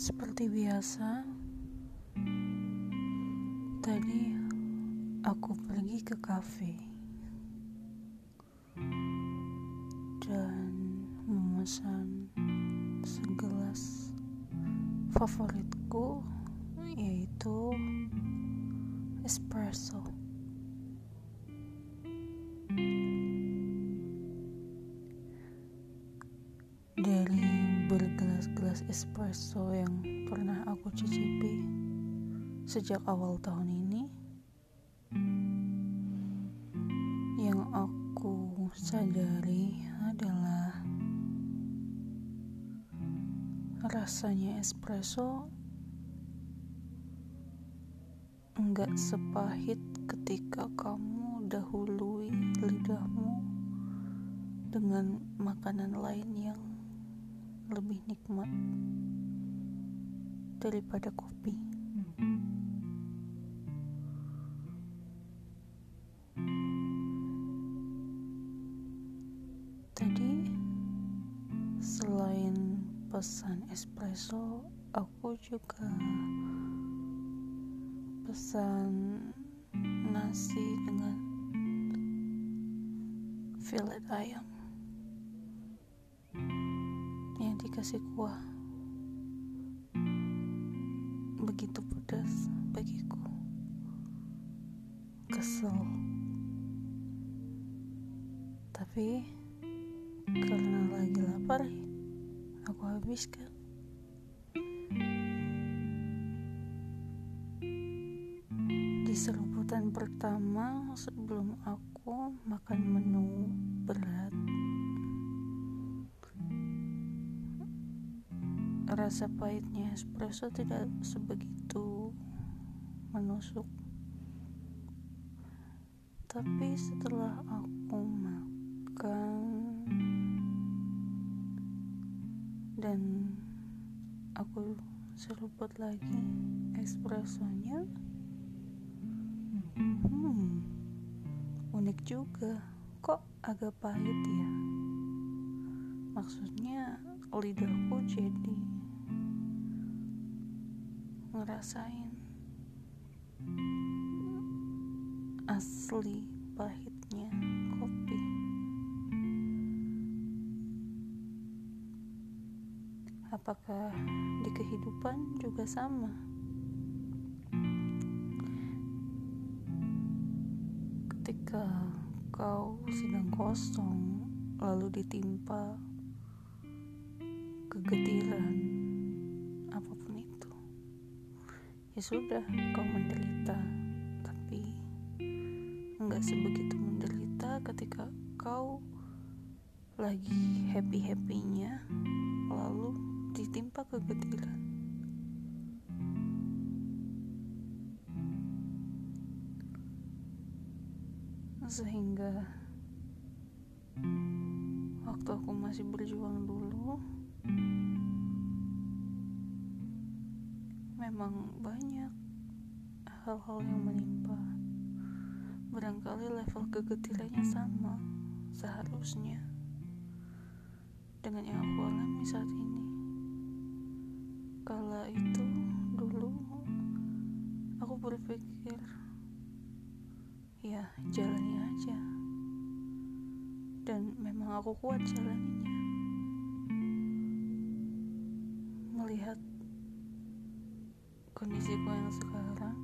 Seperti biasa, tadi aku pergi ke kafe dan memesan segelas favoritku yaitu espresso. Espresso yang pernah aku cicipi sejak awal tahun ini, yang aku sadari adalah rasanya espresso enggak sepahit ketika kamu dahului lidahmu dengan makanan lain yang lebih nikmat daripada kopi. Tadi selain pesan espresso, aku juga pesan nasi dengan fillet ayam dikasih kuah. Begitu pedas bagiku. Kesel. Tapi karena lagi lapar aku habiskan. Di seruputan pertama sebelum aku makan menu rasa pahitnya espresso tidak sebegitu menusuk. Tapi setelah aku makan dan aku seruput lagi espressonya hmm unik juga. Kok agak pahit ya? Maksudnya lidahku jadi ngerasain asli pahitnya kopi. Apakah di kehidupan juga sama? Ketika kau sedang kosong lalu ditimpa kegetiran ya sudah kau menderita. Tapi enggak sebegitu menderita ketika kau lagi happy happynya lalu ditimpa kegetiran sehingga waktu aku masih berjuang dulu memang banyak hal-hal yang menimpa. Barangkali level kegetirannya sama seharusnya dengan yang aku alami saat ini. Kala itu dulu aku berpikir ya jalani aja. Dan memang aku kuat jalaninya. Melihat kondisiku yang sekarang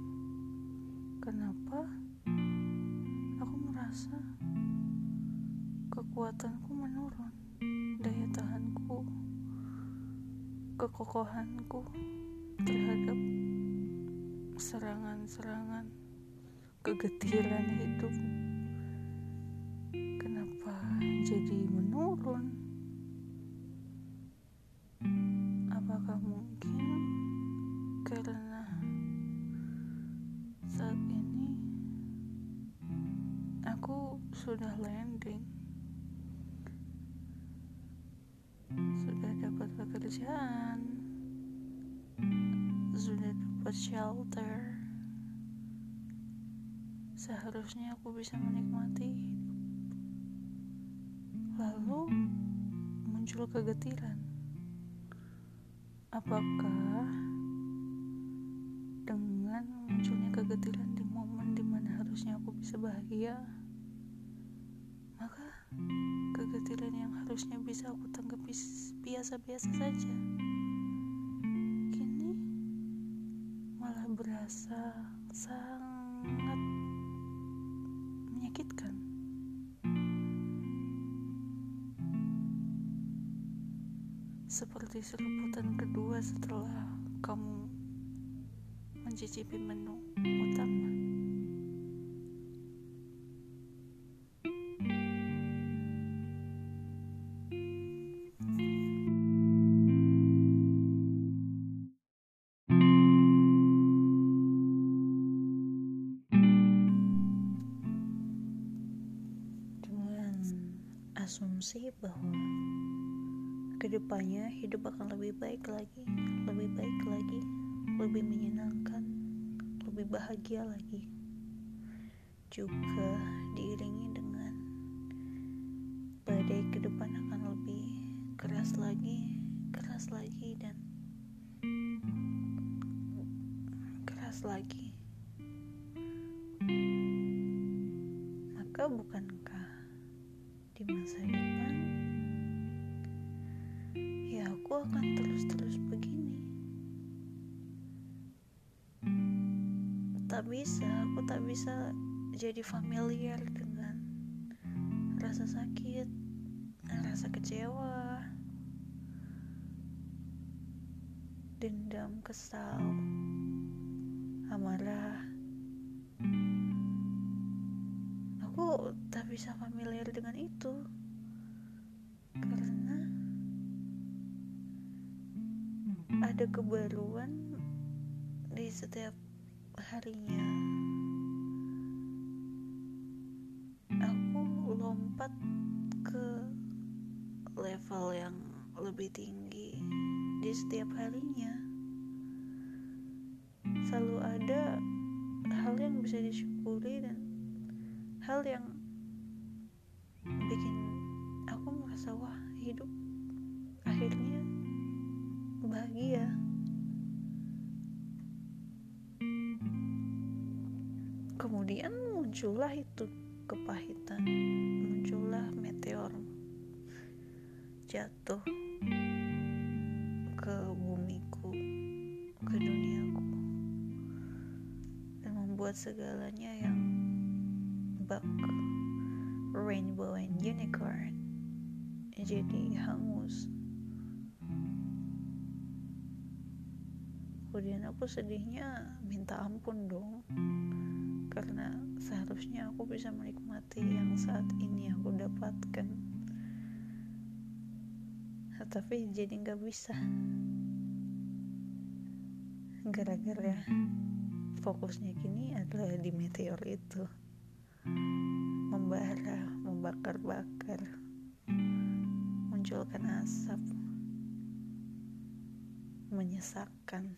kenapa aku merasa kekuatanku menurun daya tahanku kekokohanku terhadap serangan-serangan kegetiran hidup kenapa jadi menurun? Apakah mungkin sudah landing. Sudah dapat pekerjaan. Sudah dapat shelter. Seharusnya aku bisa menikmati lalu muncul kegetiran Apakah dengan munculnya kegetiran di momen di mana harusnya aku bisa bahagia, maka kegetiran yang harusnya bisa aku tanggapi biasa-biasa saja, kini malah berasa sangat menyakitkan. Seperti serebutan kedua setelah kamu mencicipi menu utama. Asumsi bahwa ke depannya hidup akan lebih baik lagi, lebih baik lagi, lebih menyenangkan, lebih bahagia lagi. Juga diiringi dengan badai ke depan akan lebih keras lagi, keras lagi dan keras lagi. Maka bukankah masa depan? Ya aku akan terus-terus begini. Tak bisa aku tak bisa jadi familiar dengan rasa sakit rasa kecewa dendam kesal amarah aku tak bisa familiar dengan itu. Karena ada kebaruan di setiap harinya. Aku lompat ke level yang lebih tinggi di setiap harinya. Selalu ada hal yang bisa disyukuri dan hal yang bikin aku merasa wah hidup akhirnya bahagia. Kemudian muncullah itu kepahitan muncullah meteor jatuh ke bumiku ke duniaku dan membuat segalanya yang rainbow and unicorn. Jadi hangus. Kemudian aku sedihnya minta ampun dong. Karena seharusnya aku bisa menikmati yang saat ini aku dapatkan. Tapi jadi nggak bisa. Gara-gara fokusnya kini adalah di meteor itu membara membakar-bakar munculkan asap menyesakkan.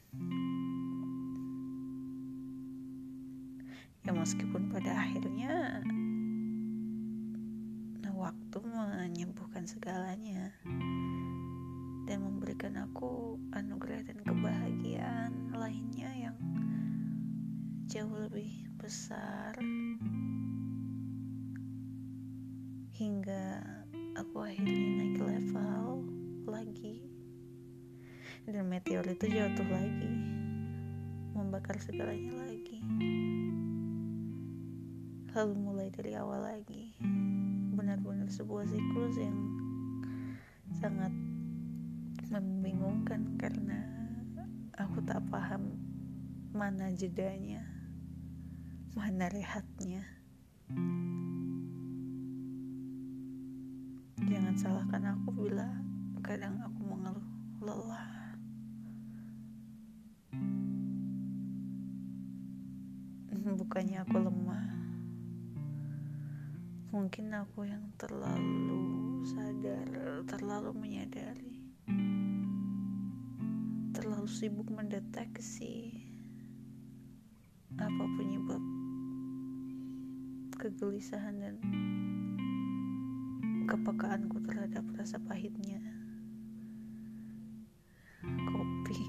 Ya meskipun pada akhirnya nah, waktu menyembuhkan segalanya dan memberikan aku anugerah dan kebahagiaan lainnya yang jauh lebih besar hingga aku akhirnya naik level lagi. Dan meteor itu jatuh lagi. Membakar segalanya lagi. Lalu mulai dari awal lagi. Benar-benar sebuah siklus yang sangat membingungkan karena aku tak paham mana jedanya mana rehatnya jangan salahkan aku bila kadang aku mengeluh lelah. Bukannya aku lemah. Mungkin aku yang terlalu sadar terlalu menyadari. Terlalu sibuk mendeteksi apa penyebab kegelisahan dan kepekaanku terhadap rasa pahitnya. Kopi.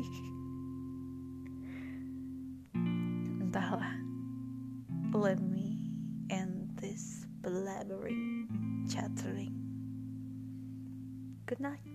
Entahlah. Let me end this blabbering chattering. Good night.